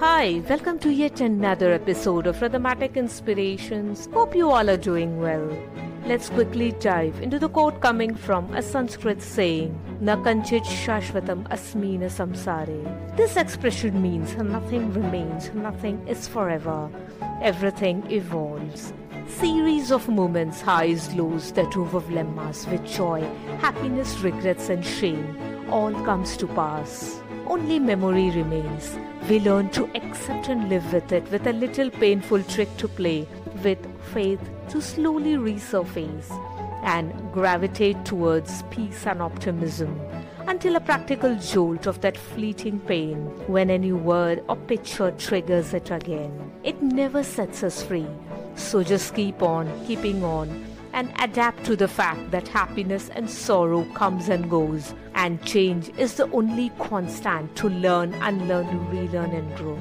Hi, welcome to yet another episode of Rhythmatic Inspirations. Hope you all are doing well. Let's quickly dive into the quote coming from a Sanskrit saying, Na kanchit shashvatam asmina samsare. This expression means nothing remains, nothing is forever, everything evolves. Series of moments, highs, lows that overwhelm us with joy, happiness, regrets, and shame, all comes to pass. Only memory remains we learn to accept and live with it with a little painful trick to play, with faith to slowly resurface and gravitate towards peace and optimism until a practical jolt of that fleeting pain when a new word or picture triggers it again. It never sets us free. So just keep on keeping on and adapt to the fact that happiness and sorrow comes and goes and change is the only constant to learn unlearn relearn and grow